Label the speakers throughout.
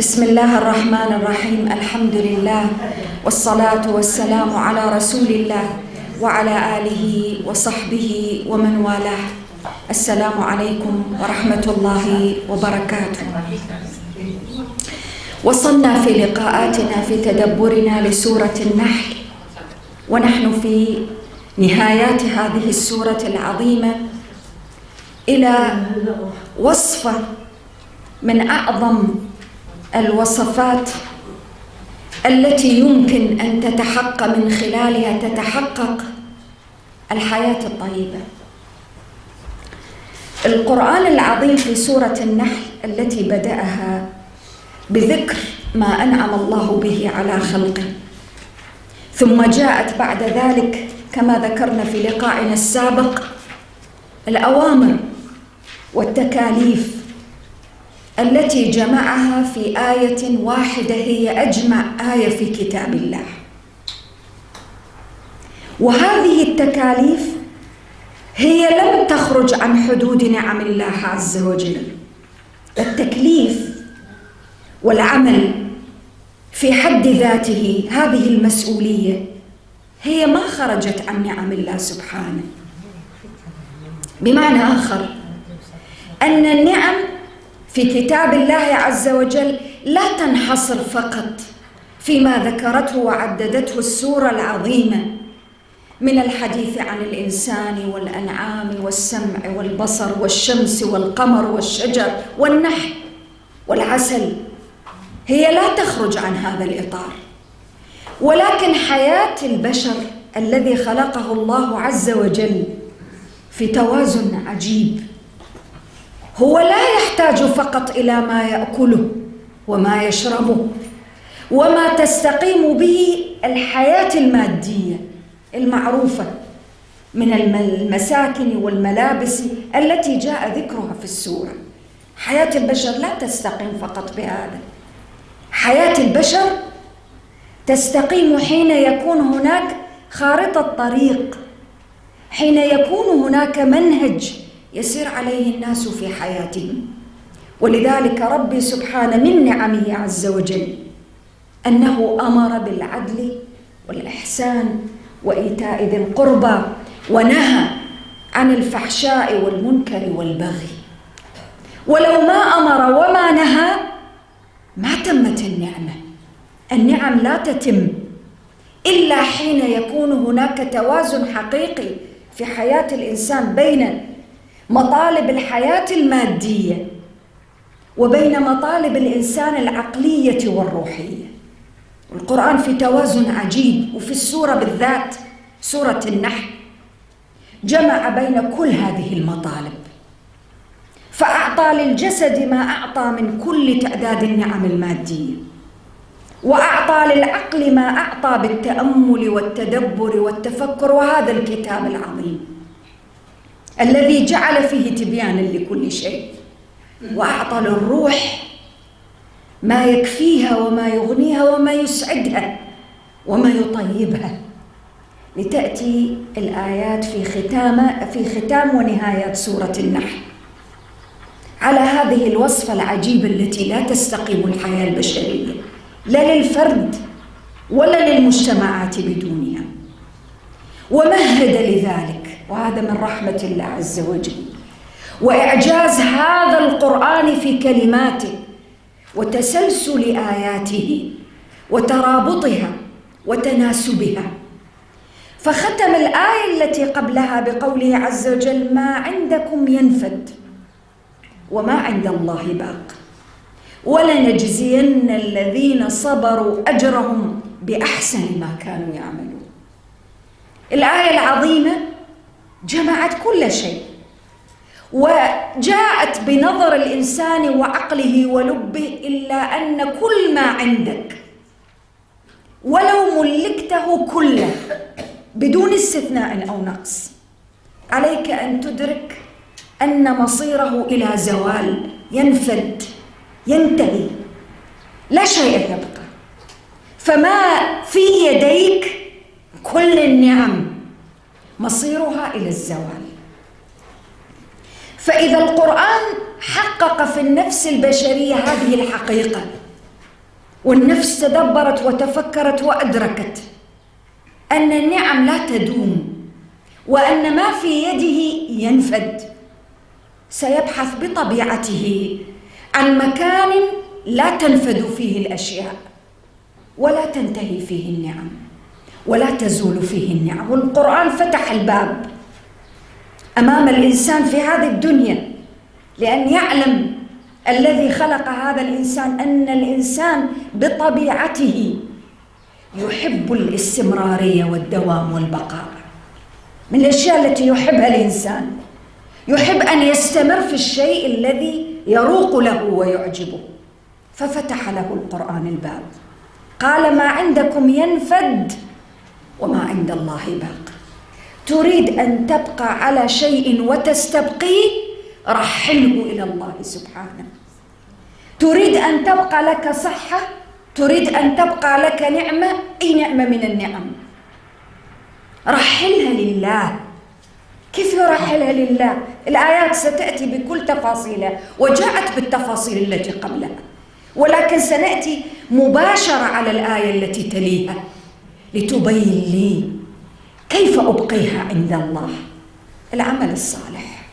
Speaker 1: بسم الله الرحمن الرحيم الحمد لله والصلاة والسلام على رسول الله وعلى آله وصحبه ومن والاه السلام عليكم ورحمة الله وبركاته وصلنا في لقاءاتنا في تدبرنا لسورة النحل ونحن في نهايات هذه السورة العظيمة إلى وصفة من أعظم الوصفات التي يمكن أن تتحقق من خلالها تتحقق الحياة الطيبة. القرآن العظيم في سورة النحل التي بدأها بذكر ما أنعم الله به على خلقه. ثم جاءت بعد ذلك كما ذكرنا في لقائنا السابق الأوامر والتكاليف التي جمعها في آية واحدة هي أجمع آية في كتاب الله. وهذه التكاليف هي لم تخرج عن حدود نعم الله عز وجل. التكليف والعمل في حد ذاته هذه المسؤولية هي ما خرجت عن نعم الله سبحانه. بمعنى آخر أن النعم في كتاب الله عز وجل لا تنحصر فقط فيما ذكرته وعددته السورة العظيمة من الحديث عن الإنسان والأنعام والسمع والبصر والشمس والقمر والشجر والنحل والعسل. هي لا تخرج عن هذا الإطار. ولكن حياة البشر الذي خلقه الله عز وجل في توازن عجيب. هو لا يحتاج فقط إلى ما يأكله وما يشربه وما تستقيم به الحياة المادية المعروفة من المساكن والملابس التي جاء ذكرها في السورة. حياة البشر لا تستقيم فقط بهذا. حياة البشر تستقيم حين يكون هناك خارطة طريق حين يكون هناك منهج يسير عليه الناس في حياتهم. ولذلك ربي سبحانه من نعمه عز وجل أنه أمر بالعدل والإحسان وإيتاء ذي القربى ونهى عن الفحشاء والمنكر والبغي. ولو ما أمر وما نهى ما تمت النعمة. النعم لا تتم إلا حين يكون هناك توازن حقيقي في حياة الإنسان بين مطالب الحياة المادية وبين مطالب الإنسان العقلية والروحية. القرآن في توازن عجيب وفي السورة بالذات سورة النحل جمع بين كل هذه المطالب فأعطى للجسد ما أعطى من كل تعداد النعم المادية وأعطى للعقل ما أعطى بالتأمل والتدبر والتفكر وهذا الكتاب العظيم. الذي جعل فيه تبيانا لكل شيء وأعطى للروح ما يكفيها وما يغنيها وما يسعدها وما يطيبها. لتأتي الآيات في ختام في ختام ونهايات سورة النحل. على هذه الوصفه العجيبة التي لا تستقيم الحياة البشرية لا للفرد ولا للمجتمعات بدونها. ومهد لذلك وهذا من رحمة الله عز وجل. وإعجاز هذا القرآن في كلماته وتسلسل آياته وترابطها وتناسبها. فختم الآية التي قبلها بقوله عز وجل ما عندكم ينفد وما عند الله باق. ولنجزين الذين صبروا أجرهم بأحسن ما كانوا يعملون. الآية العظيمة جمعت كل شيء. وجاءت بنظر الإنسان وعقله ولبه إلا أن كل ما عندك ولو ملكته كله بدون استثناء أو نقص. عليك أن تدرك أن مصيره إلى زوال ينفد ينتهي لا شيء يبقى. فما في يديك كل النعم. مصيرها إلى الزوال. فإذا القرآن حقق في النفس البشرية هذه الحقيقة والنفس تدبرت وتفكرت وأدركت أن النعم لا تدوم وأن ما في يده ينفد سيبحث بطبيعته عن مكان لا تنفد فيه الأشياء ولا تنتهي فيه النعم. ولا تزول فيه النعم. والقرآن فتح الباب أمام الإنسان في هذه الدنيا لأن يعلم الذي خلق هذا الإنسان أن الإنسان بطبيعته يحب الاستمرارية والدوام والبقاء. من الأشياء التي يحبها الإنسان. يحب أن يستمر في الشيء الذي يروق له ويعجبه. ففتح له القرآن الباب. قال ما عندكم ينفد وما عند الله باق. تريد أن تبقى على شيء وتستبقيه رحله إلى الله سبحانه. تريد أن تبقى لك صحة تريد أن تبقى لك نعمة أي نعمة من النعم؟ رحلها لله. كيف يرحلها لله؟ الآيات ستأتي بكل تفاصيلها وجاءت بالتفاصيل التي قبلها. ولكن سنأتي مباشرة على الآية التي تليها. لتبين لي كيف أبقيها عند الله؟ العمل الصالح.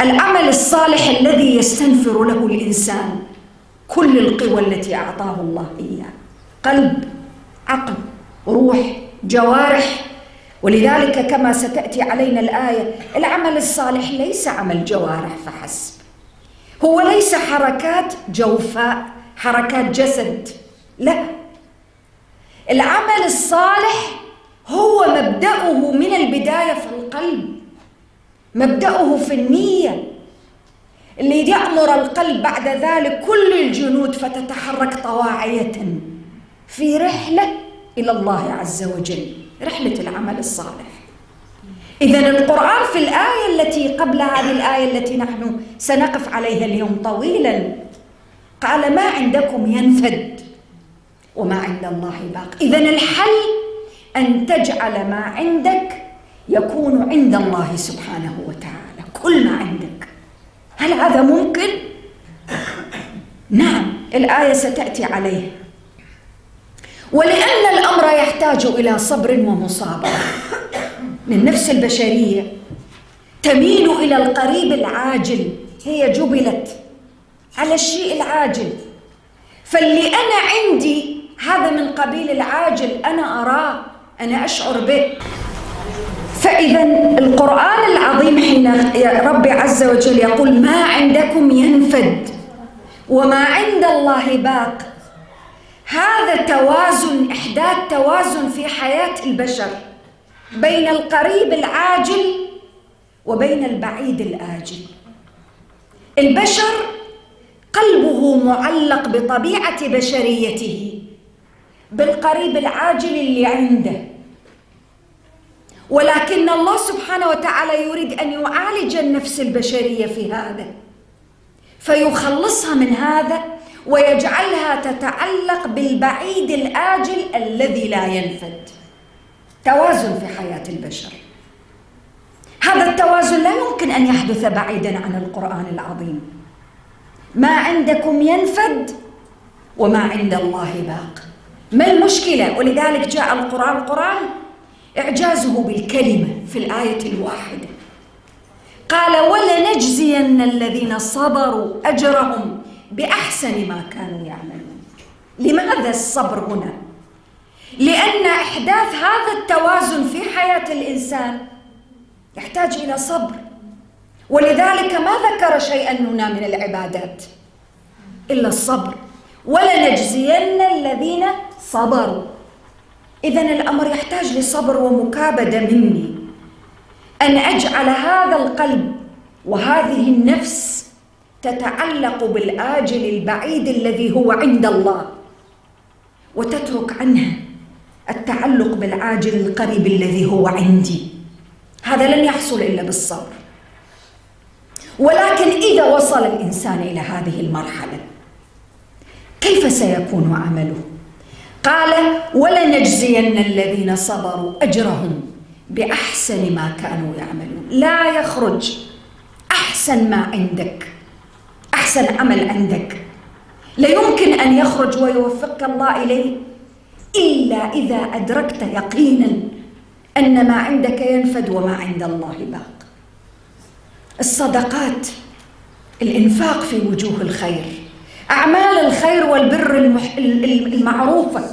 Speaker 1: العمل الصالح الذي يستنفر له الإنسان كل القوى التي أعطاه الله إياه. قلب عقل روح جوارح. ولذلك كما ستأتي علينا الآية العمل الصالح ليس عمل جوارح فحسب. هو ليس حركات جوفاء حركات جسد. لا. العمل الصالح هو مبدأه من البداية في القلب مبدأه في النية. اللي يأمر القلب بعد ذلك كل الجنود فتتحرك طواعية في رحلة إلى الله عز وجل رحلة العمل الصالح. إذا القرآن في الآية التي قبل هذه الآية التي نحن سنقف عليها اليوم طويلا قال ما عندكم ينفد وما عند الله باق. إذا الحل أن تجعل ما عندك يكون عند الله سبحانه وتعالى. كل ما عندك. هل هذا ممكن؟ نعم الآية ستأتي عليه. ولأن الأمر يحتاج إلى صبر ومصابرة. من نفس البشرية تميل إلى القريب العاجل. هي جبلت على الشيء العاجل. فاللي أنا عندي هذا من قبيل العاجل أنا أراه أنا أشعر به. فإذا القرآن العظيم حين ربي عز وجل يقول ما عندكم ينفد وما عند الله باق. هذا توازن إحداث توازن في حياة البشر بين القريب العاجل وبين البعيد الآجل. البشر قلبه معلق بطبيعة بشريته. بالقريب العاجل اللي عنده. ولكن الله سبحانه وتعالى يريد أن يعالج النفس البشرية في هذا. فيخلصها من هذا ويجعلها تتعلق بالبعيد الآجل الذي لا ينفد. توازن في حياة البشر. هذا التوازن لا يمكن أن يحدث بعيدا عن القرآن العظيم. ما عندكم ينفد وما عند الله باق. ما المشكلة؟ ولذلك جاء القرآن. القرآن إعجازه بالكلمة في الآية الواحدة. قال ولنجزين الذين صبروا أجرهم بأحسن ما كانوا يعملون. لماذا الصبر هنا؟ لأن إحداث هذا التوازن في حياة الإنسان يحتاج إلى صبر. ولذلك ما ذكر شيئا هنا من العبادات إلا الصبر. ولنجزين الذين صبروا إذا الأمر يحتاج لصبر ومكابدة مني. أن أجعل هذا القلب وهذه النفس تتعلق بالآجل البعيد الذي هو عند الله وتترك عنها التعلق بالعاجل القريب الذي هو عندي. هذا لن يحصل إلا بالصبر. ولكن إذا وصل الإنسان إلى هذه المرحلة كيف سيكون عمله؟ قال ولنجزين الذين صبروا أجرهم بأحسن ما كانوا يعملون. لا يخرج أحسن ما عندك أحسن عمل عندك. لا يمكن أن يخرج ويوفقك الله إليه إلا إذا أدركت يقينا أن ما عندك ينفد وما عند الله باق. الصدقات الإنفاق في وجوه الخير. أعمال الخير والبر المعروفة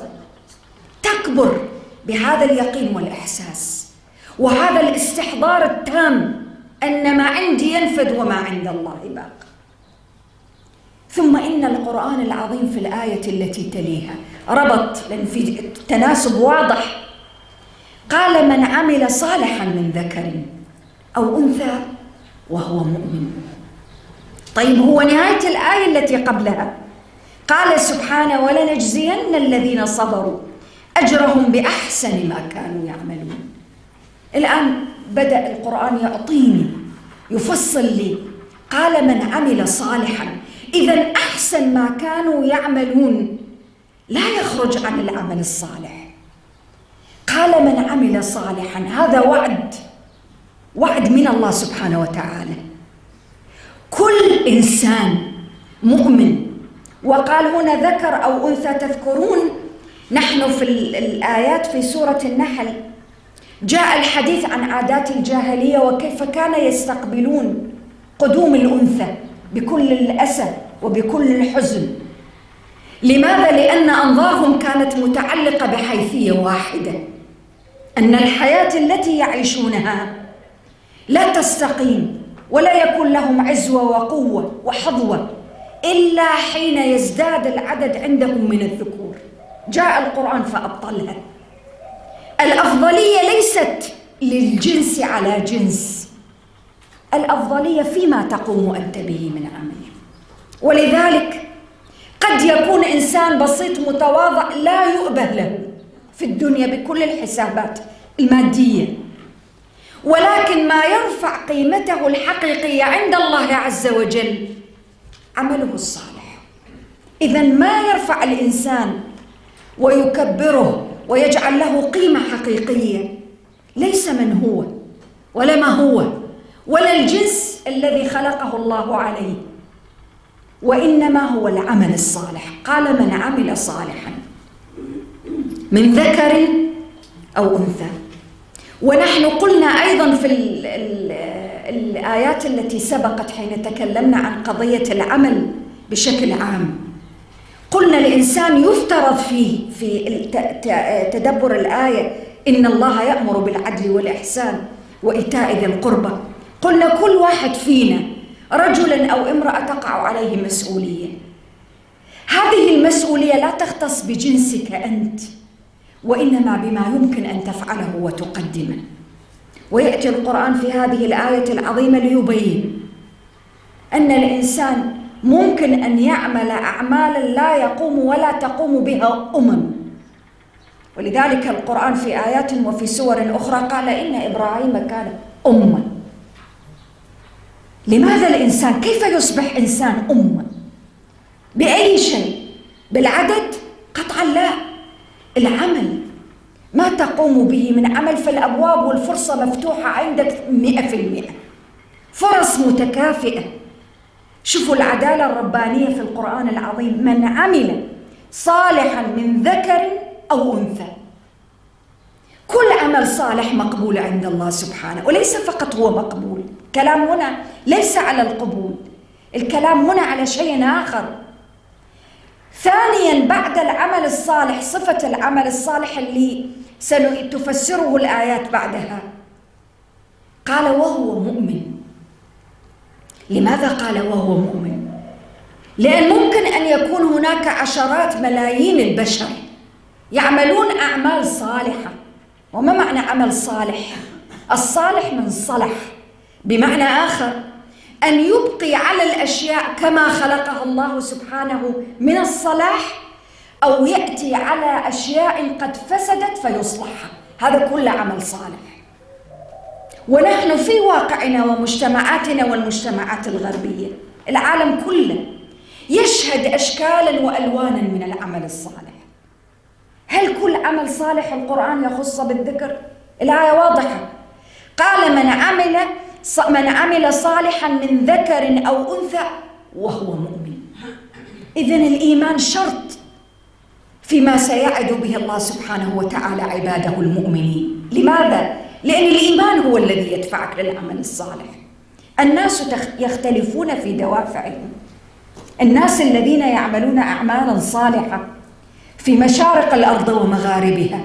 Speaker 1: تكبر بهذا اليقين والإحساس. وهذا الاستحضار التام أن ما عندي ينفد وما عند الله باق. ثم إن القرآن العظيم في الآية التي تليها ربط لأن في تناسب واضح. قال من عمل صالحا من ذكر أو أنثى وهو مؤمن. طيب هو نهاية الآية التي قبلها. قال سبحانه ولنجزين الذين صبروا. أجرهم بأحسن ما كانوا يعملون. الآن بدأ القرآن يعطيني يفصل لي. قال من عمل صالحا إذا أحسن ما كانوا يعملون لا يخرج عن العمل الصالح. قال من عمل صالحا هذا وعد وعد من الله سبحانه وتعالى. كل إنسان مؤمن. وقال هنا ذكر أو أنثى تذكرون نحن في الآيات في سورة النحل. جاء الحديث عن عادات الجاهلية وكيف كان يستقبلون قدوم الأنثى بكل الأسى وبكل الحزن. لماذا؟ لأن أنظارهم كانت متعلقة بحيثية واحدة. أن الحياة التي يعيشونها لا تستقيم. ولا يكون لهم عزوة وقوة وحظوة إلا حين يزداد العدد عندهم من الذكور. جاء القرآن فأبطلها. الأفضلية ليست للجنس على جنس. الأفضلية فيما تقوم أنت به من عمل. ولذلك قد يكون إنسان بسيط متواضع لا يؤبه له في الدنيا بكل الحسابات المادية. ولكن ما يرفع قيمته الحقيقية عند الله عز وجل. عمله الصالح. إذا ما يرفع الإنسان ويكبره ويجعل له قيمة حقيقية؟ ليس من هو ولا ما هو ولا الجنس الذي خلقه الله عليه. وإنما هو العمل الصالح. قال من عمل صالحا. من ذكر أو أنثى. ونحن قلنا أيضا في ال ال الآيات التي سبقت حين تكلمنا عن قضية العمل بشكل عام. قلنا الإنسان يفترض فيه في تدبر الآية إن الله يأمر بالعدل والإحسان وإيتاء ذي القربى. قلنا كل واحد فينا رجلا أو امرأة تقع عليه مسؤولية. هذه المسؤولية لا تختص بجنسك أنت. وإنما بما يمكن أن تفعله وتقدمه. ويأتي القرآن في هذه الآية العظيمة ليبين أن الإنسان ممكن أن يعمل أعمالا لا يقوم ولا تقوم بها أمم. ولذلك القرآن في آيات وفي سور أخرى قال إن إبراهيم كان أمة. لماذا الإنسان كيف يصبح إنسان أمة؟ بأي شيء؟ بالعدد؟ قطعا لا. العمل. ما تقوم به من عمل فالأبواب والفرصة مفتوحة عندك مئة في المئة. فرص متكافئة. شوفوا العدالة الربانية في القرآن العظيم. من عمل صالحا من ذكر أو أنثى. كل عمل صالح مقبول عند الله سبحانه وليس فقط هو مقبول. كلام هنا ليس على القبول. الكلام هنا على شيء آخر. ثانيا بعد العمل الصالح صفة العمل الصالح اللي ستفسره الآيات بعدها. قال وهو مؤمن. لماذا قال وهو مؤمن لأن ممكن أن يكون هناك عشرات ملايين البشر يعملون أعمال صالحة. وما معنى عمل صالح؟ الصالح من صلح. بمعنى آخر أن يبقي على الأشياء كما خلقها الله سبحانه من الصلاح أو يأتي على أشياء قد فسدت فيصلحها هذا كل عمل صالح. ونحن في واقعنا ومجتمعاتنا والمجتمعات الغربية. العالم كله يشهد أشكالا وألوانا من العمل الصالح. هل كل عمل صالح القرآن يخص بالذكر؟ الآية واضحة. قال من عمل من عمل صالحا من ذكر أو أنثى وهو مؤمن. إذا الإيمان شرط فيما سيعد به الله سبحانه وتعالى عباده المؤمنين. لماذا؟ لأن الإيمان هو الذي يدفعك للعمل الصالح. الناس يختلفون في دوافعهم. الناس الذين يعملون أعمالا صالحة في مشارق الأرض ومغاربها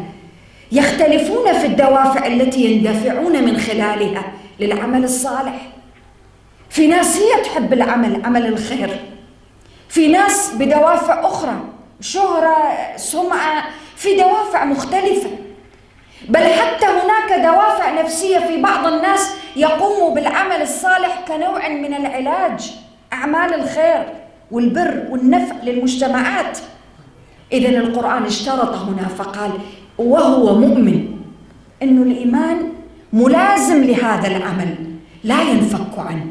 Speaker 1: يختلفون في الدوافع التي يندفعون من خلالها. للعمل الصالح. في ناس هي تحب العمل عمل الخير. في ناس بدوافع أخرى شهرة سمعة في دوافع مختلفة. بل حتى هناك دوافع نفسية في بعض الناس يقوموا بالعمل الصالح كنوع من العلاج أعمال الخير والبر والنفع للمجتمعات. إذا القرآن اشترط هنا فقال وهو مؤمن. أنه الإيمان ملازم لهذا العمل. لا ينفك عنه.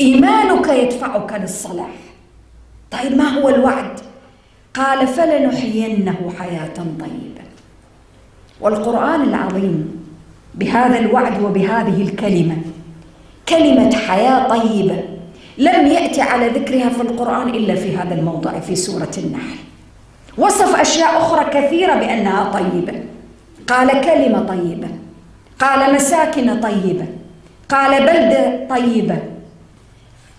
Speaker 1: إيمانك يدفعك للصلاح. طيب ما هو الوعد؟ قال فلنحيينه حياة طيبة. والقرآن العظيم بهذا الوعد وبهذه الكلمة كلمة حياة طيبة لم يأتي على ذكرها في القرآن إلا في هذا الموضع في سورة النحل. وصف أشياء أخرى كثيرة بأنها طيبة. قال كلمة طيبة. قال مساكن طيبة. قال بلدة طيبة.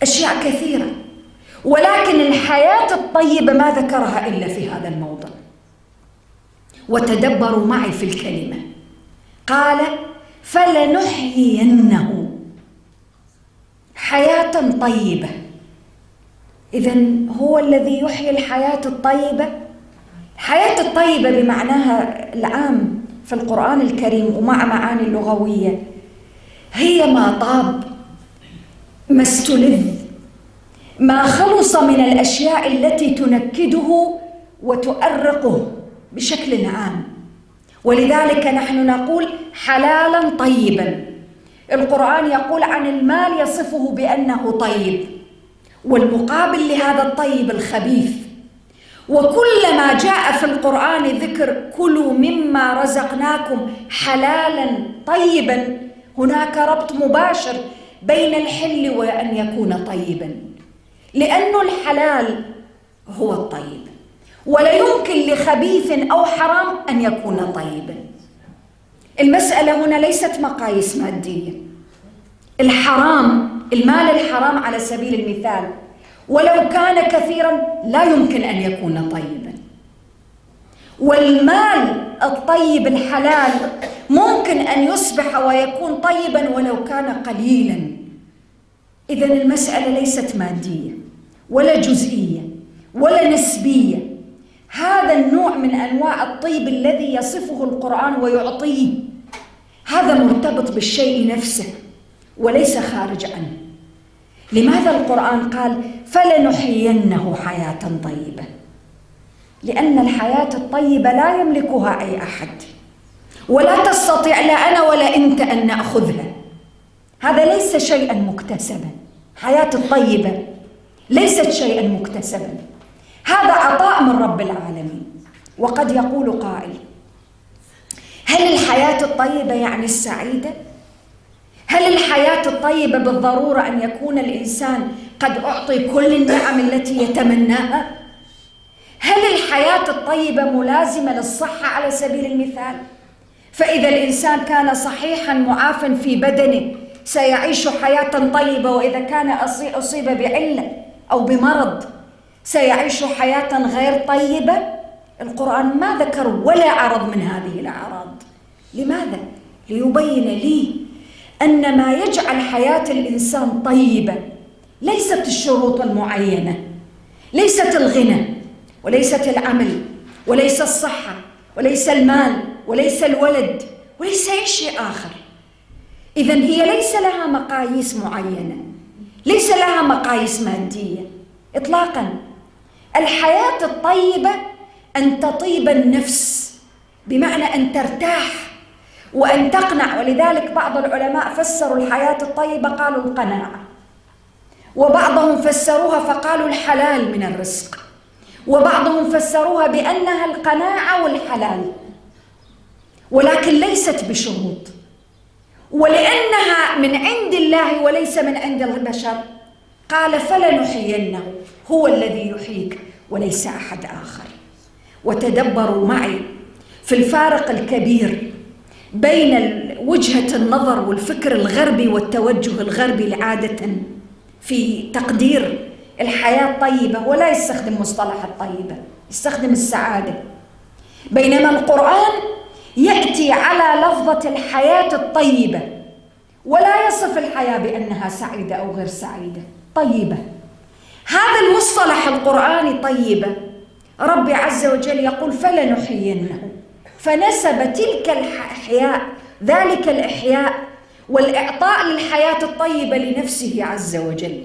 Speaker 1: أشياء كثيرة. ولكن الحياة الطيبة ما ذكرها إلا في هذا الموضع. وتدبروا معي في الكلمة. قال فلنحيينه. حياة طيبة. إذا هو الذي يحيي الحياة الطيبة؟ الحياة الطيبة بمعناها العام. في القرآن الكريم ومع معاني اللغوية. هي ما طاب ما استلذ ما خلص من الأشياء التي تنكده وتؤرقه بشكل عام. ولذلك نحن نقول حلالا طيبا. القرآن يقول عن المال يصفه بأنه طيب والمقابل لهذا الطيب الخبيث وكلما جاء في القرآن ذكر كلوا مما رزقناكم حلالا طيبا. هناك ربط مباشر بين الحل وأن يكون طيبا لأنه الحلال هو الطيب ولا يمكن لخبيث أو حرام أن يكون طيبا. المسألة هنا ليست مقاييس مادية. الحرام المال الحرام على سبيل المثال ولو كان كثيرا لا يمكن أن يكون طيبا. والمال الطيب الحلال ممكن أن يصبح ويكون طيبا ولو كان قليلا. إذا المسألة ليست مادية ولا جزئية ولا نسبية. هذا النوع من أنواع الطيب الذي يصفه القرآن ويعطيه. هذا مرتبط بالشيء نفسه وليس خارج عنه. لماذا القرآن قال فلنحيينه حياة طيبة؟ لأن الحياة الطيبة لا يملكها أي أحد. ولا تستطيع لا أنا ولا أنت أن نأخذها. هذا ليس شيئا مكتسبا. حياة الطيبة ليست شيئا مكتسبا. هذا عطاء من رب العالمين. وقد يقول قائل هل الحياة الطيبة يعني السعيدة؟ هل الحياة الطيبة بالضرورة أن يكون الإنسان قد أعطي كل النعم التي يتمناها؟ هل الحياة الطيبة ملازمة للصحة على سبيل المثال؟ فإذا الإنسان كان صحيحا معافا في بدنه سيعيش حياة طيبة وإذا كان أصيب بعلة أو بمرض سيعيش حياة غير طيبة القرآن ما ذكر ولا عرض من هذه الأعراض لماذا؟ ليبين لي أن ما يجعل حياة الإنسان طيبة ليست الشروط المعينة ليست الغنى وليست العمل وليس الصحة وليس المال وليس الولد وليس أي شيء آخر. إذا هي ليس لها مقاييس معينة ليس لها مقاييس مادية. إطلاقا الحياة الطيبة أن تطيب النفس بمعنى أن ترتاح وأن تقنع. ولذلك بعض العلماء فسروا الحياة الطيبة قالوا القناعة وبعضهم فسروها فقالوا الحلال من الرزق. وبعضهم فسروها بأنها القناعة والحلال. ولكن ليست بشروط. ولأنها من عند الله وليس من عند البشر. قال فلنحيينه. هو الذي يحييك وليس أحد آخر. وتدبروا معي في الفارق الكبير بين وجهة النظر والفكر الغربي والتوجه الغربي عاده في تقدير الحياة الطيبة ولا يستخدم مصطلح الطيبة يستخدم السعادة. بينما القرآن يأتي على لفظة الحياة الطيبة ولا يصف الحياة بأنها سعيدة أو غير سعيدة طيبة. هذا المصطلح القرآني طيبة. ربي عز وجل يقول فلنحيينه. فنسب تلك الإحياء ذلك الإحياء والإعطاء للحياة الطيبة لنفسه عز وجل.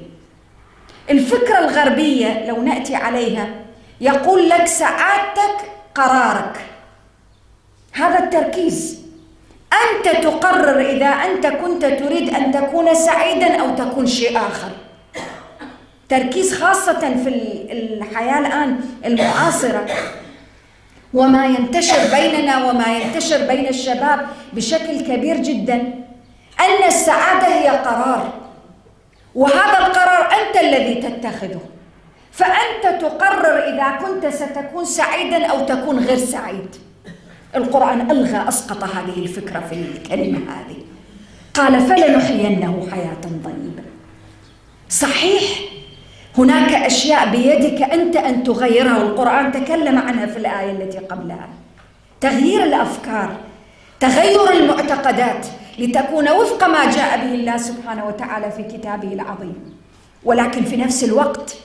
Speaker 1: الفكرة الغربية لو نأتي عليها يقول لك سعادتك قرارك. هذا التركيز. أنت تقرر إذا أنت كنت تريد أن تكون سعيدا أو تكون شيء آخر. تركيز خاصة في الحياة الآن المعاصرة. وما ينتشر بيننا وما ينتشر بين الشباب بشكل كبير جدا. أن السعادة هي قرار وهذا القرار أنت الذي تتخذه. فأنت تقرر إذا كنت ستكون سعيدا أو تكون غير سعيد. القرآن ألغى أسقط هذه الفكرة في الكلمة هذه. قال فلنحيينه حياة طيبة صحيح؟ هناك أشياء بيدك أنت أن تغيرها والقرآن تكلم عنها في الآية التي قبلها. تغيير الأفكار تغير المعتقدات لتكون وفق ما جاء به الله سبحانه وتعالى في كتابه العظيم. ولكن في نفس الوقت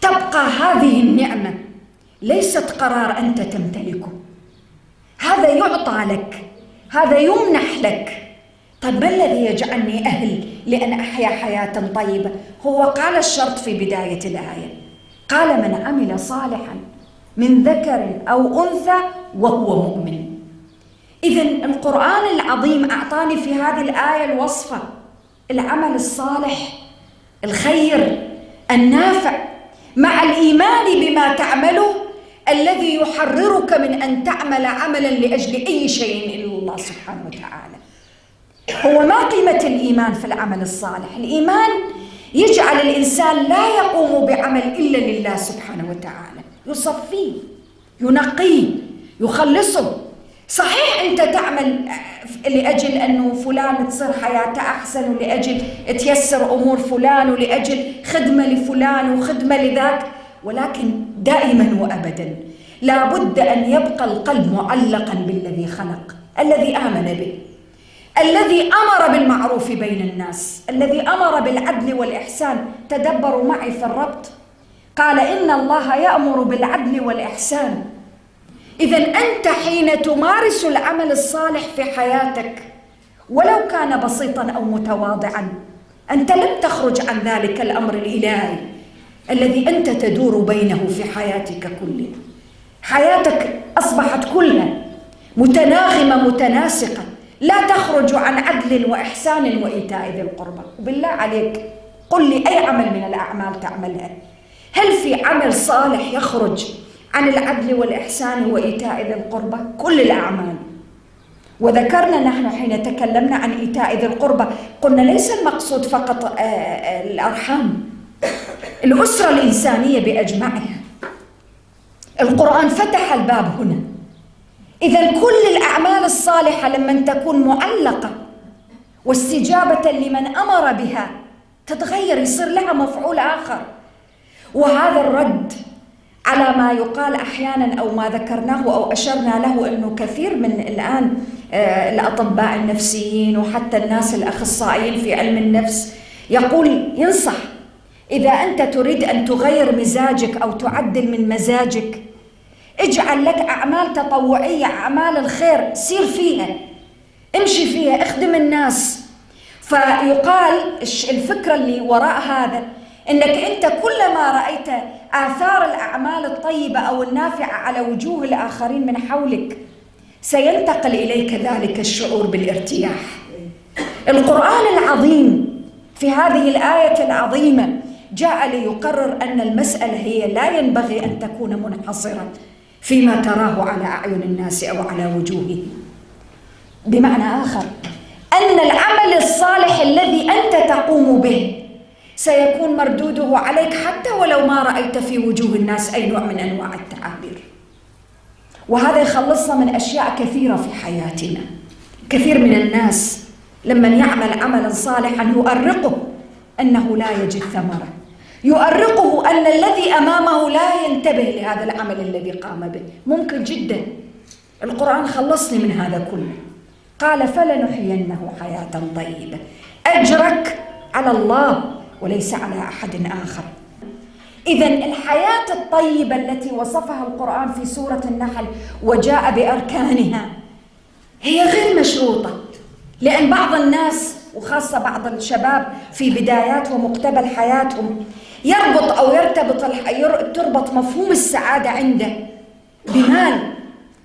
Speaker 1: تبقى هذه النعمة ليست قرار أنت تمتلكه. هذا يعطى لك هذا يمنح لك طيب ما الذي يجعلني أهل لأن أحيا حياة طيبة هو قال الشرط في بداية الآية. قال من عمل صالحا من ذكر أو أنثى وهو مؤمن. إذا القرآن العظيم أعطاني في هذه الآية الوصفة العمل الصالح الخير النافع. مع الإيمان بما تعمله الذي يحررك من أن تعمل عملا لأجل أي شيء إلا الله سبحانه وتعالى. هو ما قيمة الإيمان في العمل الصالح. الإيمان يجعل الإنسان لا يقوم بعمل إلا لله سبحانه وتعالى. يصفيه ينقيه يخلصه. صحيح أنت تعمل لأجل أنه فلان تصير حياته أحسن ولأجل تيسر أمور فلان ولأجل خدمة لفلان وخدمة لذاك ولكن دائما وأبدا لا بد أن يبقى القلب معلقا بالذي خلق الذي آمن به. الذي أمر بالمعروف بين الناس الذي أمر بالعدل والإحسان. تدبروا معي في الربط. قال إن الله يأمر بالعدل والإحسان. اذا أنت حين تمارس العمل الصالح في حياتك ولو كان بسيطا أو متواضعا أنت لم تخرج عن ذلك الأمر الإلهي الذي أنت تدور بينه في حياتك كلها حياتك أصبحت كلها متناغمة متناسقة. لا تخرج عن عدل وإحسان وإيتاء ذي القربى. وبالله عليك قل لي أي عمل من الأعمال تعملها. هل في عمل صالح يخرج عن العدل والإحسان وإيتاء ذي القربى؟ كل الأعمال. وذكرنا نحن حين تكلمنا عن إيتاء ذي القربى قلنا ليس المقصود فقط آه، آه، الأرحام. الأسرة الإنسانية بأجمعها. القرآن فتح الباب هنا. إذا كل الأعمال الصالحة لما تكون معلقة واستجابة لمن أمر بها تتغير يصير لها مفعول آخر. وهذا الرد على ما يقال أحيانا أو ما ذكرناه أو أشرنا له أنه كثير من الآن آه، الأطباء النفسيين وحتى الناس الأخصائيين في علم النفس يقول ينصح إذا أنت تريد أن تغير مزاجك أو تعدل من مزاجك اجعل لك أعمال تطوعية أعمال الخير سير فيها. امشي فيها اخدم الناس. فيقال الفكرة اللي وراء هذا إنك أنت كلما رأيت آثار الأعمال الطيبة أو النافعة على وجوه الآخرين من حولك سينتقل إليك ذلك الشعور بالارتياح. القرآن العظيم في هذه الآية العظيمة جاء ليقرر أن المسألة هي لا ينبغي أن تكون منحصرة. فيما تراه على أعين الناس أو على وجوههم بمعنى آخر أن العمل الصالح الذي أنت تقوم به سيكون مردوده عليك حتى ولو ما رأيت في وجوه الناس أي نوع من أنواع التعابير. وهذا يخلصنا من أشياء كثيرة في حياتنا. كثير من الناس لما يعمل عملا صالحا يؤرقه أنه لا يجد ثمرة. يؤرقه أن الذي أمامه لا ينتبه لهذا العمل الذي قام به. ممكن جدا. القرآن خلصني من هذا كله. قال فلنحيينه حياة طيبة. أجرك على الله وليس على أحد آخر. إذا الحياة الطيبة التي وصفها القرآن في سورة النحل وجاء بأركانها هي غير مشروطة لأن بعض الناس وخاصة بعض الشباب في بدايات ومقتبل حياتهم يربط أو يرتبط تربط مفهوم السعادة عنده بمال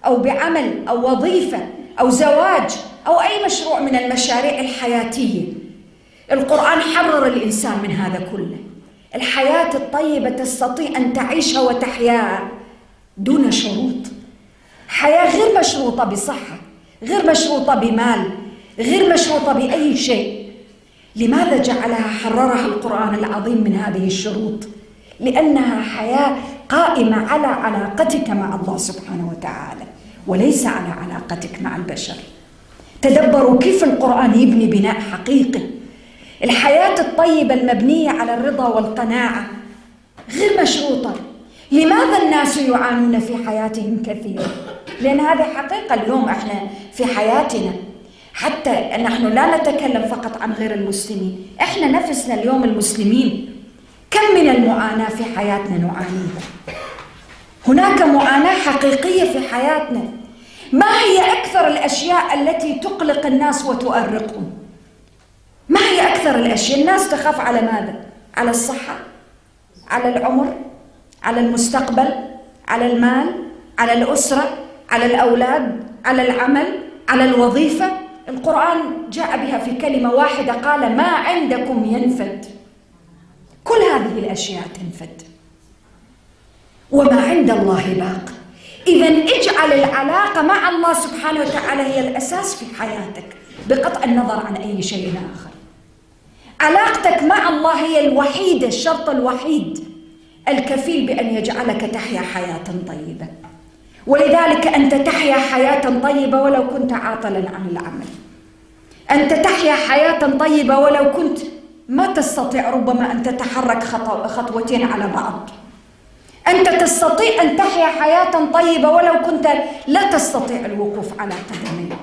Speaker 1: أو بعمل أو وظيفة أو زواج أو أي مشروع من المشاريع الحياتية. القرآن حرر الإنسان من هذا كله. الحياة الطيبة تستطيع أن تعيشها وتحياها دون شروط. حياة غير مشروطة بصحة غير مشروطة بمال غير مشروطة بأي شيء. لماذا جعلها حررها القرآن العظيم من هذه الشروط؟ لأنها حياة قائمة على علاقتك مع الله سبحانه وتعالى وليس على علاقتك مع البشر. تدبروا كيف القرآن يبني بناء حقيقي. الحياة الطيبة المبنية على الرضا والقناعة غير مشروطة. لماذا الناس يعانون في حياتهم كثيرا لأن هذه حقيقة اليوم إحنا في حياتنا. حتى نحن لا نتكلم فقط عن غير المسلمين. إحنا نفسنا اليوم المسلمين. كم من المعاناة في حياتنا نعانيها؟ هناك معاناة حقيقية في حياتنا. ما هي أكثر الأشياء التي تقلق الناس وتؤرقهم؟ ما هي أكثر الأشياء؟ الناس تخاف على ماذا؟ على الصحة؟ على العمر؟ على المستقبل؟ على المال؟ على الأسرة؟ على الأولاد؟ على العمل؟ على الوظيفة؟ القرآن جاء بها في كلمة واحدة قال ما عندكم ينفد؟ كل هذه الأشياء تنفد. وما عند الله باق. إذا اجعل العلاقة مع الله سبحانه وتعالى هي الأساس في حياتك بقطع النظر عن أي شيء آخر. علاقتك مع الله هي الوحيدة الشرط الوحيد الكفيل بأن يجعلك تحيا حياة طيبة. ولذلك أنت تحيا حياة طيبة ولو كنت عاطلا عن العمل. أنت تحيا حياة طيبة ولو كنت ما تستطيع ربما أن تتحرك خطوتين على بعض. أنت تستطيع أن تحيا حياة طيبة ولو كنت لا تستطيع الوقوف على قدميك.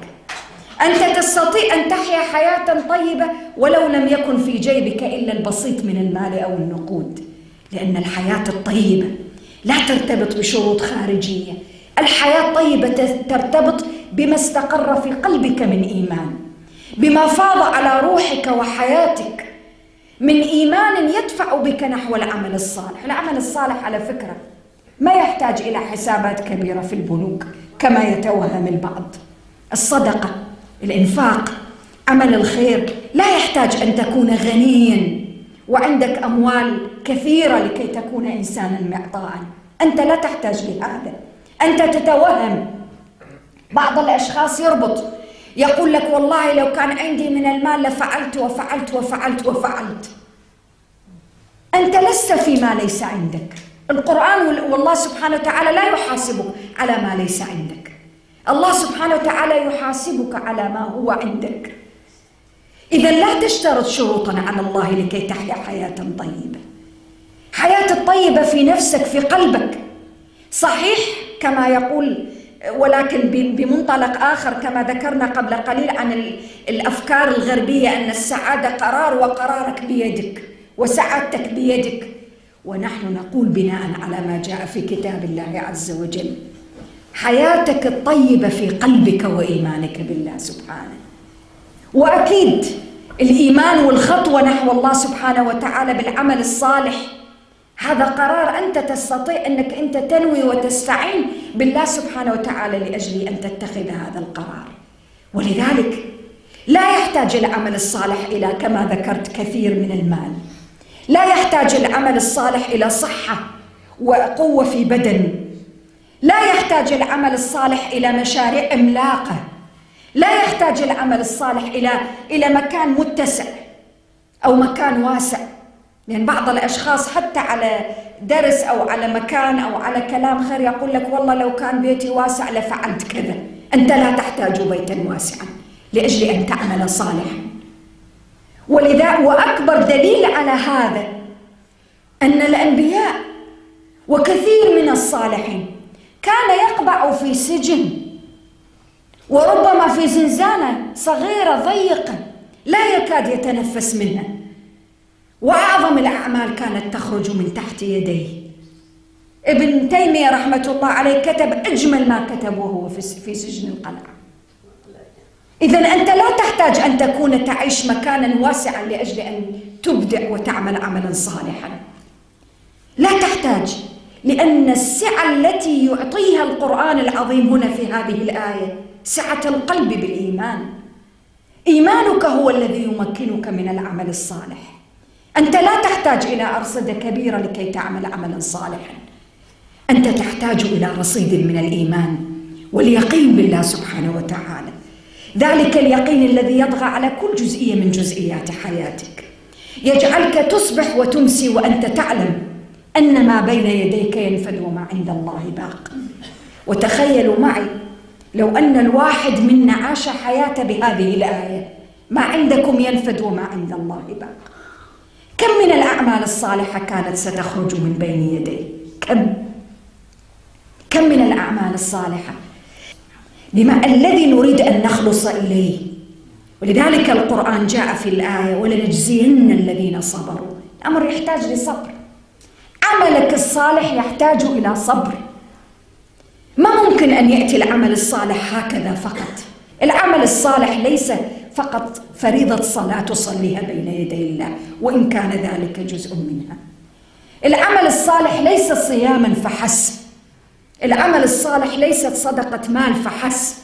Speaker 1: أنت تستطيع أن تحيا حياة طيبة ولو لم يكن في جيبك إلا البسيط من المال أو النقود. لأن الحياة الطيبة لا ترتبط بشروط خارجية الحياة الطيبة ترتبط بما استقر في قلبك من إيمان بما فاض على روحك وحياتك من إيمان يدفع بك نحو العمل الصالح. العمل الصالح على فكرة ما يحتاج إلى حسابات كبيرة في البنوك كما يتوهم البعض. الصدقة الإنفاق عمل الخير لا يحتاج أن تكون غنيا وعندك أموال كثيرة لكي تكون إنسانا معطاء. أنت لا تحتاج لهذا. أنت تتوهم. بعض الأشخاص يربط. يقول لك والله لو كان عندي من المال لفعلت وفعلت وفعلت وفعلت. أنت لست في ما ليس عندك. القرآن والله سبحانه وتعالى لا يحاسبك على ما ليس عندك. الله سبحانه وتعالى يحاسبك على ما هو عندك. إذا لا تشترط شروطا على الله لكي تحيا حياة طيبة. حياة الطيبة في نفسك في قلبك. صحيح كما يقول ولكن بمنطلق آخر كما ذكرنا قبل قليل عن الأفكار الغربية أن السعادة قرار وقرارك بيدك وسعادتك بيدك. ونحن نقول بناء على ما جاء في كتاب الله عز وجل حياتك الطيبة في قلبك وإيمانك بالله سبحانه. وأكيد الإيمان والخطوة نحو الله سبحانه وتعالى بالعمل الصالح هذا قرار أنت تستطيع أنك أنت تنوي وتستعين بالله سبحانه وتعالى لأجل أن تتخذ هذا القرار. ولذلك لا يحتاج العمل الصالح إلى كما ذكرت كثير من المال. لا يحتاج العمل الصالح إلى صحة وقوة في بدن. لا يحتاج العمل الصالح إلى مشاريع عملاقة لا يحتاج العمل الصالح إلى إلى مكان متسع أو مكان واسع. لأن بعض الأشخاص حتى على درس أو على مكان أو على كلام خير يقول لك والله لو كان بيتي واسع لفعلت كذا. أنت لا تحتاج بيتا واسعا لأجل أن تعمل صالحا. ولذا وأكبر دليل على هذا أن الأنبياء وكثير من الصالحين كان يقبع في سجن وربما في زنزانة صغيرة ضيقة لا يكاد يتنفس منها. وأعظم الأعمال كانت تخرج من تحت يديه ابن تيمية رحمة الله عليه كتب أجمل ما كتب وهو في سجن القلعة. إذا أنت لا تحتاج أن تكون تعيش مكانا واسعا لأجل أن تبدع وتعمل عملا صالحا. لا تحتاج لأن السعة التي يعطيها القرآن العظيم هنا في هذه الآية سعة القلب بالإيمان. إيمانك هو الذي يمكنك من العمل الصالح. أنت لا تحتاج إلى أرصدة كبيرة لكي تعمل عملا صالحا. أنت تحتاج إلى رصيد من الإيمان واليقين بالله سبحانه وتعالى. ذلك اليقين الذي يطغى على كل جزئية من جزئيات حياتك. يجعلك تصبح وتمسي وأنت تعلم أن ما بين يديك ينفد وما عند الله باق. وتخيلوا معي لو أن الواحد منا عاش حياته بهذه الآية ما عندكم ينفد وما عند الله باق. كم من الأعمال الصالحة كانت ستخرج من بين يديه كم؟ كم من الأعمال الصالحة؟ بما الذي نريد أن نخلص إليه. ولذلك القرآن جاء في الآية ولنجزين الذين صبروا. الأمر يحتاج لصبر. عملك الصالح يحتاج إلى صبر. ما ممكن أن يأتي العمل الصالح هكذا فقط. العمل الصالح ليس فقط فريضة صلاة تصليها بين يدي الله وإن كان ذلك جزء منها. العمل الصالح ليس صياما فحسب. العمل الصالح ليست صدقة مال فحسب.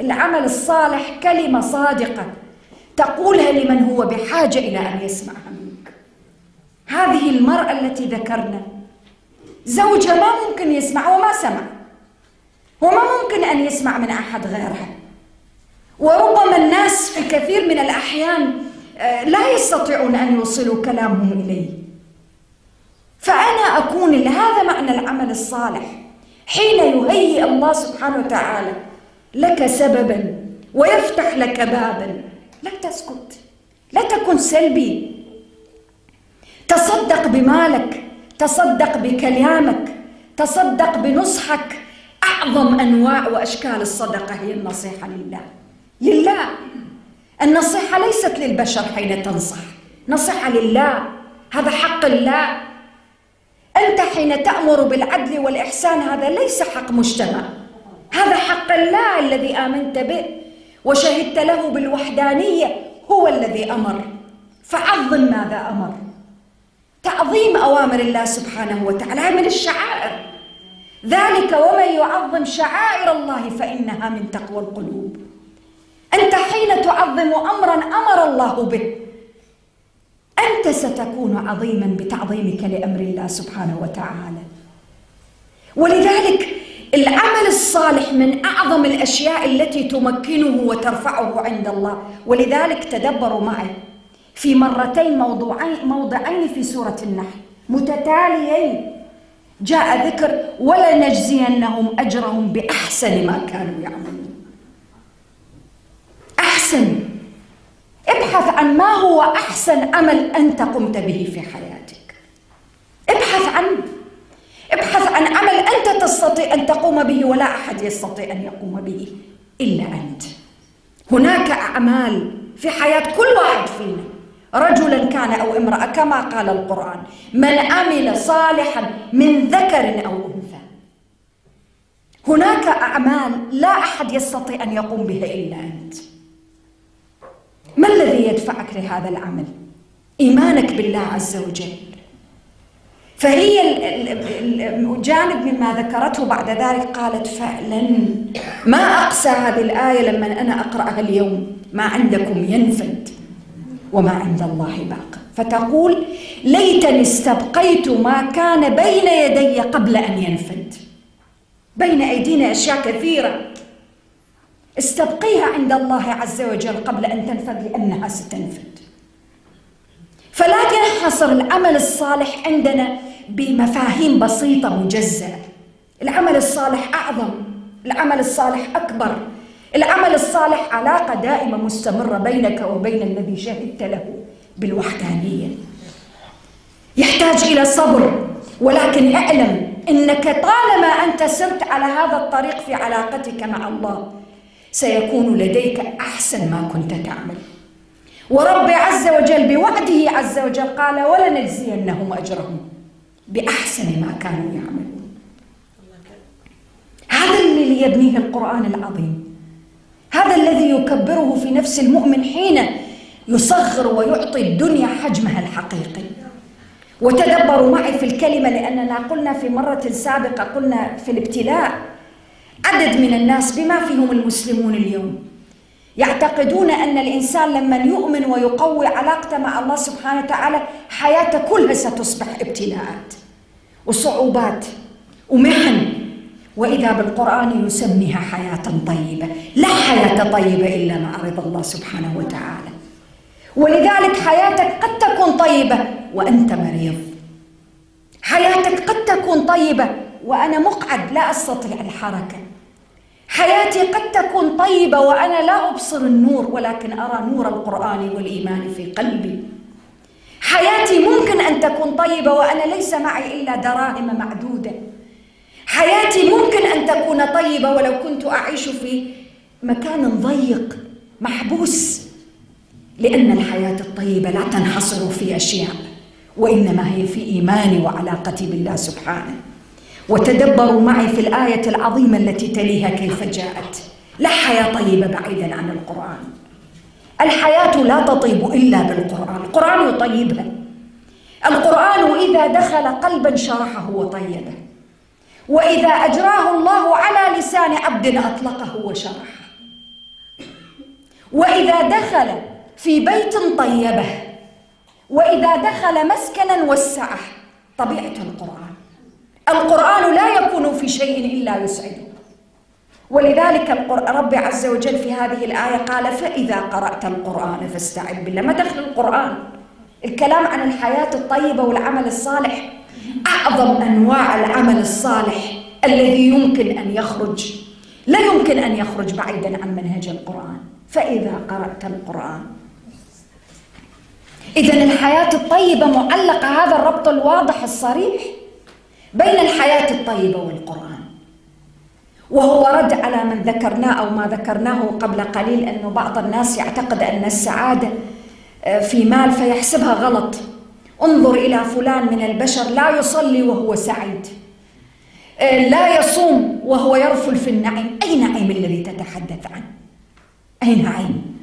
Speaker 1: العمل الصالح كلمة صادقة تقولها لمن هو بحاجة إلى أن يسمعها منك. هذه المرأة التي ذكرنا زوجها ما ممكن يسمع وما سمع وما ممكن أن يسمع من أحد غيرها. وربما الناس في كثير من الأحيان آه، لا يستطيعون أن يوصلوا كلامهم إليه. فأنا أكون هذا معنى العمل الصالح. حين يهيئ الله سبحانه وتعالى لك سببا ويفتح لك بابا لا تسكت لا تكن سلبي. تصدق بمالك تصدق بكلامك تصدق بنصحك. أعظم أنواع وأشكال الصدقة هي النصيحة لله. لله. النصيحة ليست للبشر حين تنصح. نصيحة لله. هذا حق الله. أنت حين تأمر بالعدل والإحسان هذا ليس حق مجتمع. هذا حق الله الذي آمنت به وشهدت له بالوحدانية هو الذي أمر. فعظم ماذا أمر. تعظيم أوامر الله سبحانه وتعالى. من الشعائر. ذلك ومن يعظم شعائر الله فإنها من تقوى القلوب. أنت حين تعظم أمرا أمر الله به. أنت ستكون عظيما بتعظيمك لأمر الله سبحانه وتعالى. ولذلك العمل الصالح من أعظم الأشياء التي تمكنه وترفعه عند الله. ولذلك تدبروا معي في مرتين موضوعين موضعين في سورة النحل. متتاليين. جاء ذكر ولنجزينهم أجرهم بأحسن ما كانوا يعملون. أحسن. ابحث عن ما هو أحسن عمل أنت قمت به في حياتك. ابحث عنه ابحث عن عمل أنت تستطيع أن تقوم به ولا أحد يستطيع أن يقوم به إلا أنت. هناك أعمال في حياة كل واحد فينا. رجلا كان أو امرأة كما قال القرآن من عمل صالحا من ذكر أو أنثى. هناك أعمال لا أحد يستطيع أن يقوم بها إلا أنت. الذي يدفعك لهذا العمل. إيمانك بالله عز وجل. فهي جانب مما ذكرته بعد ذلك قالت فعلا. ما أقسى هذه الآية لما أنا أقرأها اليوم؟ ما عندكم ينفد وما عند الله باق. فتقول ليتني استبقيت ما كان بين يدي قبل أن ينفد. بين أيدينا أشياء كثيرة. استبقيها عند الله عز وجل قبل أن تنفد لأنها ستنفد. فلا ينحصر العمل الصالح عندنا بمفاهيم بسيطة مجزأة العمل الصالح أعظم العمل الصالح أكبر. العمل الصالح علاقة دائمة مستمرة بينك وبين الذي شهدت له بالوحدانية. يحتاج إلى صبر ولكن اعلم إنك طالما أنت سرت على هذا الطريق في علاقتك مع الله سيكون لديك أحسن ما كنت تعمل. ورب عز وجل بوعده عز وجل قال ولنجزينهم أجرهم بأحسن ما كانوا يعملون. هذا اللي يبنيه القرآن العظيم. هذا الذي يكبره في نفس المؤمن حين يصغر ويعطي الدنيا حجمها الحقيقي. وتدبروا معي في الكلمة لأننا قلنا في مرة سابقة قلنا في الابتلاء عدد من الناس بما فيهم المسلمون اليوم. يعتقدون أن الإنسان لما يؤمن ويقوي علاقته مع الله سبحانه وتعالى حياته كلها ستصبح ابتلاءات وصعوبات ومحن وإذا بالقرآن يسميها حياة طيبة لا حياة طيبة إلا مع رضا الله سبحانه وتعالى. ولذلك حياتك قد تكون طيبة وأنت مريض. حياتك قد تكون طيبة وأنا مقعد لا أستطيع الحركة. حياتي قد تكون طيبة وأنا لا أبصر النور ولكن أرى نور القرآن والإيمان في قلبي. حياتي ممكن أن تكون طيبة وأنا ليس معي إلا دراهم معدودة. حياتي ممكن أن تكون طيبة ولو كنت أعيش في مكان ضيق محبوس. لأن الحياة الطيبة لا تنحصر في أشياء وإنما هي في إيماني وعلاقتي بالله سبحانه. وتدبروا معي في الآية العظيمة التي تليها كيف جاءت. لا حياة طيبة بعيدا عن القرآن. الحياة لا تطيب إلا بالقرآن. القرآن يطيبها القرآن إذا دخل قلبا شرحه وطيبه. وإذا أجراه الله على لسان عبد أطلقه وشرحه. وإذا دخل في بيت طيبه. وإذا دخل مسكنا وسعه. طبيعة القرآن. القرآن لا يكون في شيء إلا يسعده ولذلك رب عز وجل في هذه الآية قال فإذا قرأت القرآن فاستعذ بالله. ما دخل القرآن؟ الكلام عن الحياة الطيبة والعمل الصالح. أعظم أنواع العمل الصالح الذي يمكن أن يخرج لا يمكن أن يخرج بعيدا عن منهج القرآن. فإذا قرأت القرآن. إذا الحياة الطيبة معلقة هذا الربط الواضح الصريح بين الحياة الطيبة والقرآن. وهو رد على من ذكرناه أو ما ذكرناه قبل قليل أنه بعض الناس يعتقد أن السعادة آه، في مال فيحسبها غلط. انظر إلى فلان من البشر لا يصلي وهو سعيد. آه، لا يصوم وهو يرفل في النعيم. أي نعيم الذي تتحدث عنه؟ أي نعيم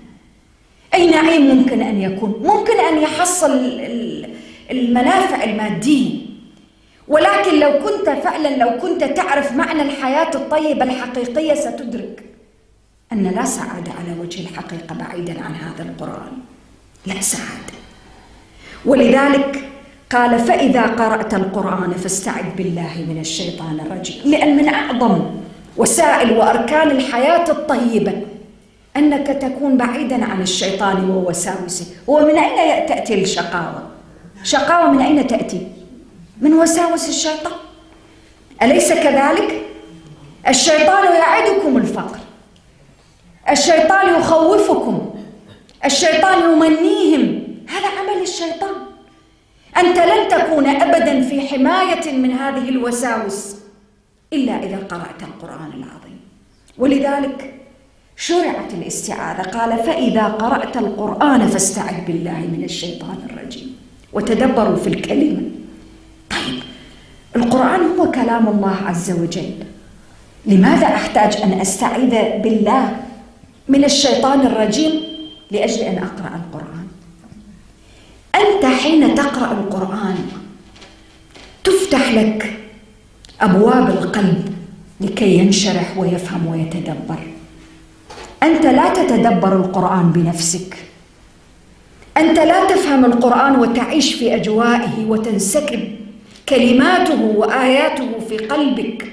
Speaker 1: أي نعيم ممكن أن يكون؟ ممكن أن يحصل المنافع المادية. ولكن لو كنت فعلا لو كنت تعرف معنى الحياة الطيبة الحقيقية ستدرك أن لا سعادة على وجه الحقيقة بعيدا عن هذا القرآن. لا سعادة. ولذلك قال فإذا قرأت القرآن فاستعذ بالله من الشيطان الرجيم. لأن من أعظم وسائل وأركان الحياة الطيبة أنك تكون بعيدا عن الشيطان ووساوسه ومن أين تأتي الشقاوة؟ شقاوة من أين تأتي؟ من وساوس الشيطان. أليس كذلك؟ الشيطان يعدكم الفقر. الشيطان يخوفكم. الشيطان يمنيهم. هذا عمل الشيطان. أنت لن تكون أبدا في حماية من هذه الوساوس إلا إذا قرأت القرآن العظيم. ولذلك شرعت الاستعاذة. قال فإذا قرأت القرآن فاستعذ بالله من الشيطان الرجيم. وتدبروا في الكلمة. طيب القرآن هو كلام الله عز وجل. لماذا أحتاج أن أستعيذ بالله من الشيطان الرجيم لأجل أن أقرأ القرآن؟ أنت حين تقرأ القرآن تفتح لك أبواب القلب لكي ينشرح ويفهم ويتدبر. أنت لا تتدبر القرآن بنفسك. أنت لا تفهم القرآن وتعيش في أجوائه وتنسكب كلماته وآياته في قلبك.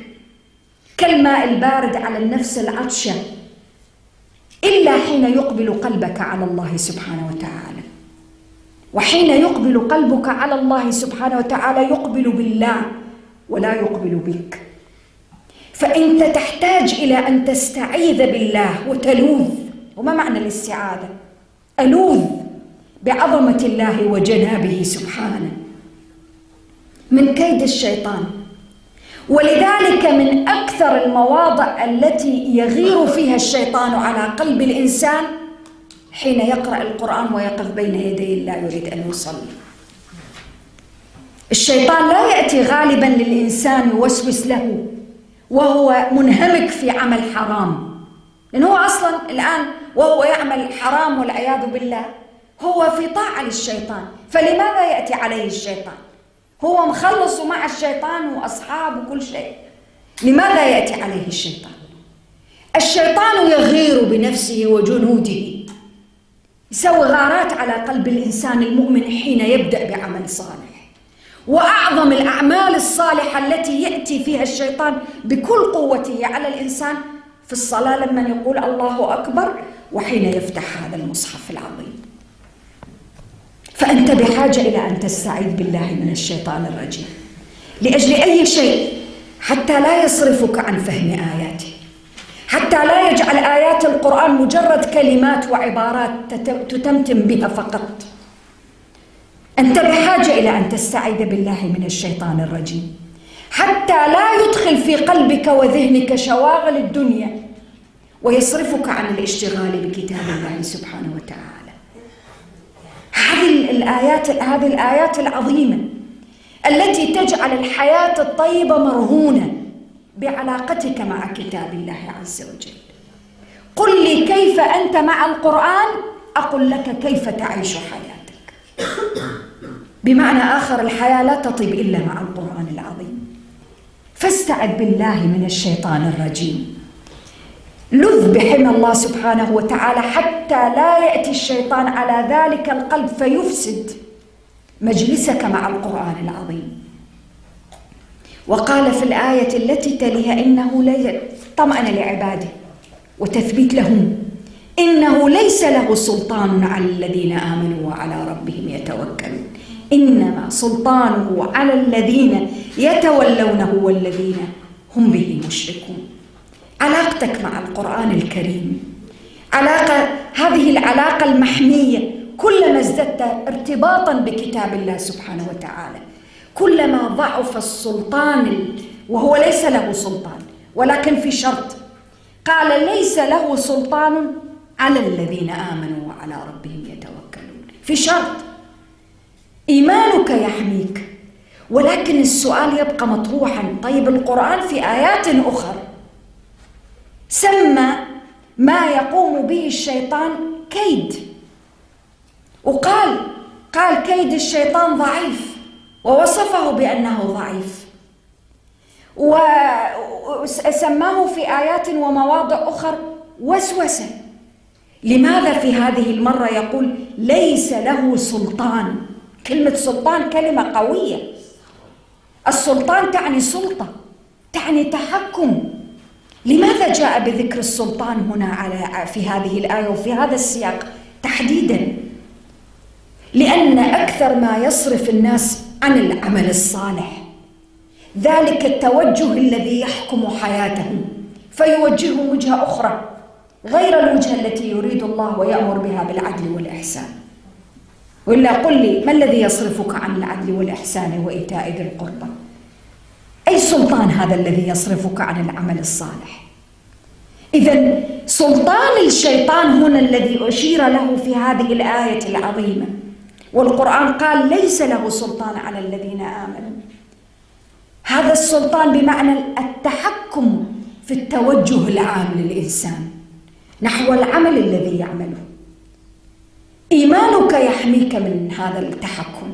Speaker 1: كالماء البارد على النفس العطشة إلا حين يقبل قلبك على الله سبحانه وتعالى. وحين يقبل قلبك على الله سبحانه وتعالى يقبل بالله ولا يقبل بك. فإنت تحتاج إلى أن تستعيذ بالله وتلوذ. وما معنى الاستعاذة؟ ألوذ بعظمة الله وجنابه سبحانه. من كيد الشيطان. ولذلك من أكثر المواضع التي يغير فيها الشيطان على قلب الإنسان حين يقرأ القرآن ويقف بين يدي الله يريد أن يصلي. الشيطان لا يأتي غالبا للإنسان يوسوس له وهو منهمك في عمل حرام. لأنه هو أصلا الآن وهو يعمل حرام والعياذ بالله هو في طاعة للشيطان. فلماذا يأتي عليه الشيطان؟ هو مخلص مع الشيطان واصحاب وكل شيء. لماذا يأتي عليه الشيطان؟ الشيطان يغير بنفسه وجنوده. يسوي غارات على قلب الإنسان المؤمن حين يبدأ بعمل صالح. وأعظم الأعمال الصالحة التي يأتي فيها الشيطان بكل قوته على الإنسان في الصلاة لما يقول الله أكبر وحين يفتح هذا المصحف العظيم. فأنت بحاجة إلى أن تستعيذ بالله من الشيطان الرجيم. لأجل أي شيء حتى لا يصرفك عن فهم آياته. حتى لا يجعل آيات القرآن مجرد كلمات وعبارات تتمتم بها فقط. أنت بحاجة إلى أن تستعيذ بالله من الشيطان الرجيم. حتى لا يدخل في قلبك وذهنك شواغل الدنيا ويصرفك عن الاشتغال بكتاب الله سبحانه وتعالى. هذه الآيات هذه الآيات العظيمة التي تجعل الحياة الطيبة مرهونة بعلاقتك مع كتاب الله عز وجل. قل لي كيف أنت مع القرآن؟ أقول لك كيف تعيش حياتك. بمعنى آخر الحياة لا تطيب إلا مع القرآن العظيم. فاستعذ بالله من الشيطان الرجيم. لذ بحمى الله سبحانه وتعالى حتى لا يأتي الشيطان على ذلك القلب فيفسد مجلسك مع القرآن العظيم. وقال في الآية التي تليها إنه طمأن لعباده وتثبيت لهم إنه ليس له سلطان على الذين آمنوا وعلى ربهم يتوكلون. إنما سلطانه على الذين يتولونه والذين هم به مشركون. علاقتك مع القرآن الكريم. علاقة هذه العلاقة المحمية كلما ازددت ارتباطا بكتاب الله سبحانه وتعالى. كلما ضعف السلطان وهو ليس له سلطان ولكن في شرط. قال ليس له سلطان على الذين آمنوا وعلى ربهم يتوكلون. في شرط. إيمانك يحميك. ولكن السؤال يبقى مطروحا. طيب القرآن في آيات أخرى سمى ما يقوم به الشيطان كيد. وقال قال كيد الشيطان ضعيف ووصفه بأنه ضعيف. وسماه في آيات ومواضع أخر وسوسة. لماذا في هذه المرة يقول ليس له سلطان؟ كلمة سلطان كلمة قوية. السلطان تعني سلطة تعني تحكم. لماذا جاء بذكر السلطان هنا على في هذه الآية وفي هذا السياق تحديدا؟ لأن أكثر ما يصرف الناس عن العمل الصالح. ذلك التوجه الذي يحكم حياتهم فيوجههم وجهة أخرى غير الوجهة التي يريد الله ويأمر بها بالعدل والإحسان. وإلا قل لي ما الذي يصرفك عن العدل والإحسان وإيتاء ذي القربى؟ أي سلطان هذا الذي يصرفك عن العمل الصالح؟ اذا سلطان الشيطان هنا الذي أشير له في هذه الآية العظيمة والقرآن قال ليس له سلطان على الذين آمنوا. هذا السلطان بمعنى التحكم في التوجه العام للإنسان نحو العمل الذي يعمله. إيمانك يحميك من هذا التحكم.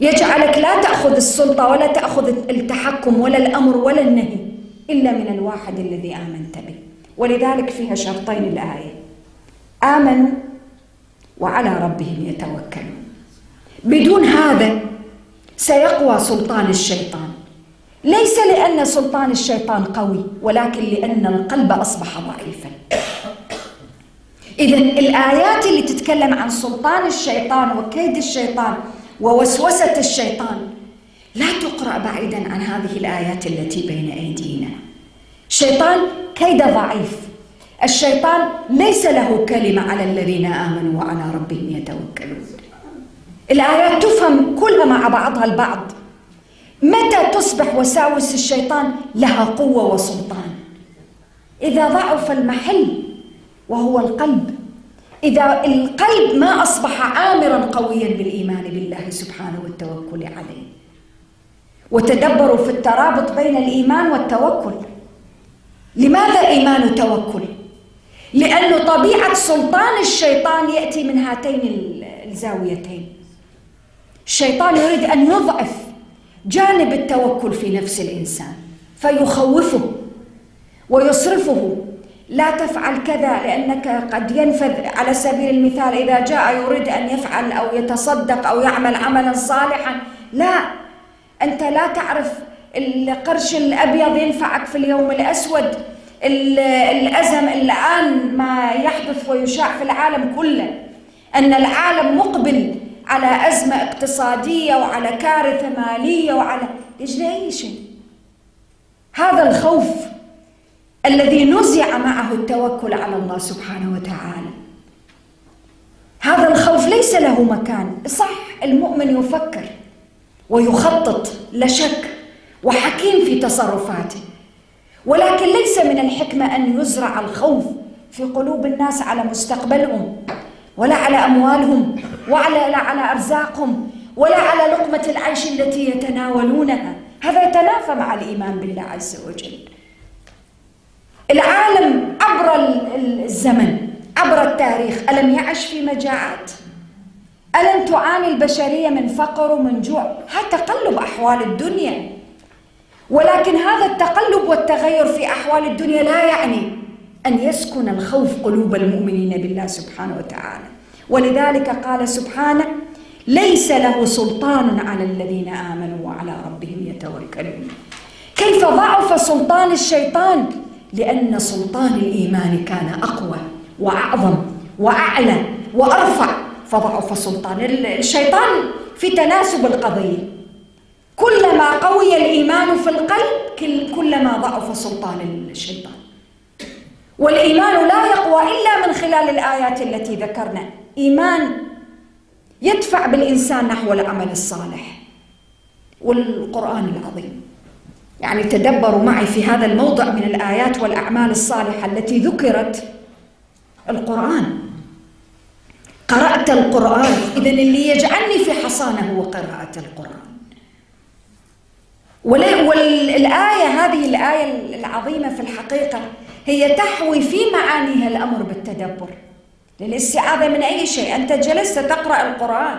Speaker 1: يجعلك لا تأخذ السلطة ولا تأخذ التحكم ولا الأمر ولا النهي إلا من الواحد الذي آمنت به. ولذلك فيها شرطين الآية. آمنوا وعلى ربهم يتوكلون. بدون هذا سيقوى سلطان الشيطان. ليس لأن سلطان الشيطان قوي ولكن لأن القلب أصبح ضعيفا. إذا الآيات اللي تتكلم عن سلطان الشيطان وكيد الشيطان ووسوسة الشيطان. لا تقرأ بعيدا عن هذه الآيات التي بين أيدينا. الشيطان كيد ضعيف. الشيطان ليس له كلمة على الذين آمنوا وعلى ربهم يتوكلون. الآيات تفهم كلها مع بعضها البعض. متى تصبح وساوس الشيطان لها قوة وسلطان؟ إذا ضعف المحل وهو القلب. إذا القلب ما أصبح آمرا قويا بالإيمان. سبحانه والتوكل عليه. وتدبروا في الترابط بين الإيمان والتوكل. لماذا إيمان وتوكل؟ لأن طبيعة سلطان الشيطان يأتي من هاتين الزاويتين. الشيطان يريد أن يضعف جانب التوكل في نفس الإنسان فيخوفه ويصرفه لا تفعل كذا لأنك قد ينفذ. على سبيل المثال إذا جاء يريد أن يفعل أو يتصدق أو يعمل عملا صالحا لا. أنت لا تعرف القرش الأبيض ينفعك في اليوم الأسود الأزم الآن ما يحدث ويشاع في العالم كله. أن العالم مقبل على أزمة اقتصادية وعلى كارثة مالية وعلى ليش أي شيء هذا الخوف الذي نزع معه التوكل على الله سبحانه وتعالى. هذا الخوف ليس له مكان. صح المؤمن يفكر ويخطط لا شك وحكيم في تصرفاته. ولكن ليس من الحكمة أن يزرع الخوف في قلوب الناس على مستقبلهم ولا على أموالهم ولا على أرزاقهم ولا على لقمة العيش التي يتناولونها. هذا يتنافى مع الإيمان بالله عز وجل. العالم عبر الزمن عبر التاريخ. ألم يعش في مجاعات ألم تعاني البشرية من فقر ومن جوع؟ هذا تقلب أحوال الدنيا. ولكن هذا التقلب والتغير في أحوال الدنيا لا يعني أن يسكن الخوف قلوب المؤمنين بالله سبحانه وتعالى. ولذلك قال سبحانه ليس له سلطان على الذين آمنوا وعلى ربهم يتوكلون. كيف ضعف سلطان الشيطان؟ لأن سلطان الإيمان كان أقوى وأعظم وأعلى وأرفع فضعف سلطان الشيطان في تناسب القضية. كلما قوي الإيمان في القلب كلما ضعف سلطان الشيطان. والإيمان لا يقوى إلا من خلال الآيات التي ذكرنا. إيمان يدفع بالإنسان نحو العمل الصالح. والقرآن العظيم. يعني تدبروا معي في هذا الموضع من الآيات والأعمال الصالحة التي ذكرت القرآن. قرأت القرآن. إذا اللي يجعلني في حصانة هو قراءة القرآن. والآية هذه الآية العظيمة في الحقيقة هي تحوي في معانيها الأمر بالتدبر. للاستعاذة من أي شيء. أنت جلست تقرأ القرآن.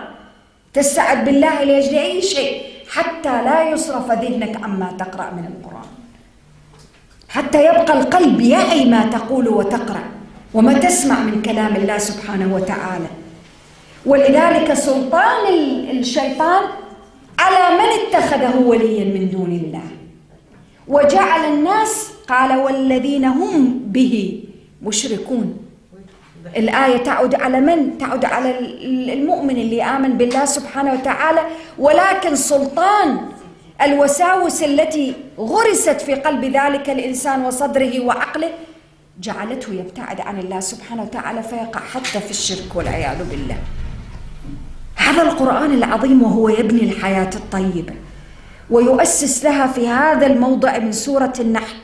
Speaker 1: تستعد بالله لأجل أي شيء. حتى لا يصرف ذهنك عما تقرأ من القرآن. حتى يبقى القلب يعي ما تقول وتقرأ وما تسمع من كلام الله سبحانه وتعالى. ولذلك سلطان الشيطان على من اتخذه وليا من دون الله. وجعل الناس قال والذين هم به مشركون. الآية تعود على من؟ تعود على المؤمن اللي آمن بالله سبحانه وتعالى. ولكن سلطان الوساوس التي غرست في قلب ذلك الإنسان وصدره وعقله جعلته يبتعد عن الله سبحانه وتعالى فيقع حتى في الشرك والعياذ بالله. هذا القرآن العظيم وهو يبني الحياة الطيبة ويؤسس لها في هذا الموضع من سورة النحل.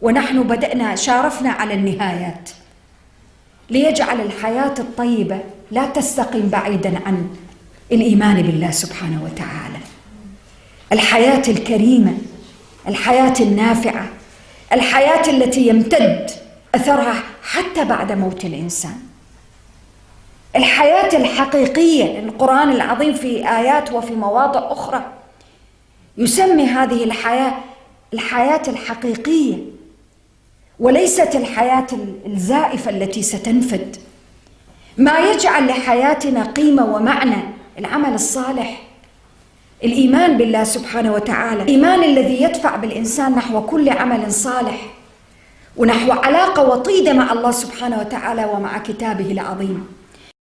Speaker 1: ونحن بدأنا شارفنا على النهايات. ليجعل الحياة الطيبة لا تستقيم بعيدا عن الإيمان بالله سبحانه وتعالى. الحياة الكريمة الحياة النافعة الحياة التي يمتد أثرها حتى بعد موت الإنسان. الحياة الحقيقية القرآن العظيم في آيات وفي مواضع أخرى يسمي هذه الحياة الحياة الحقيقية. وليست الحياة الزائفة التي ستنفد. ما يجعل لحياتنا قيمة ومعنى العمل الصالح؟ الإيمان بالله سبحانه وتعالى الإيمان الذي يدفع بالإنسان نحو كل عمل صالح ونحو علاقة وطيدة مع الله سبحانه وتعالى ومع كتابه العظيم.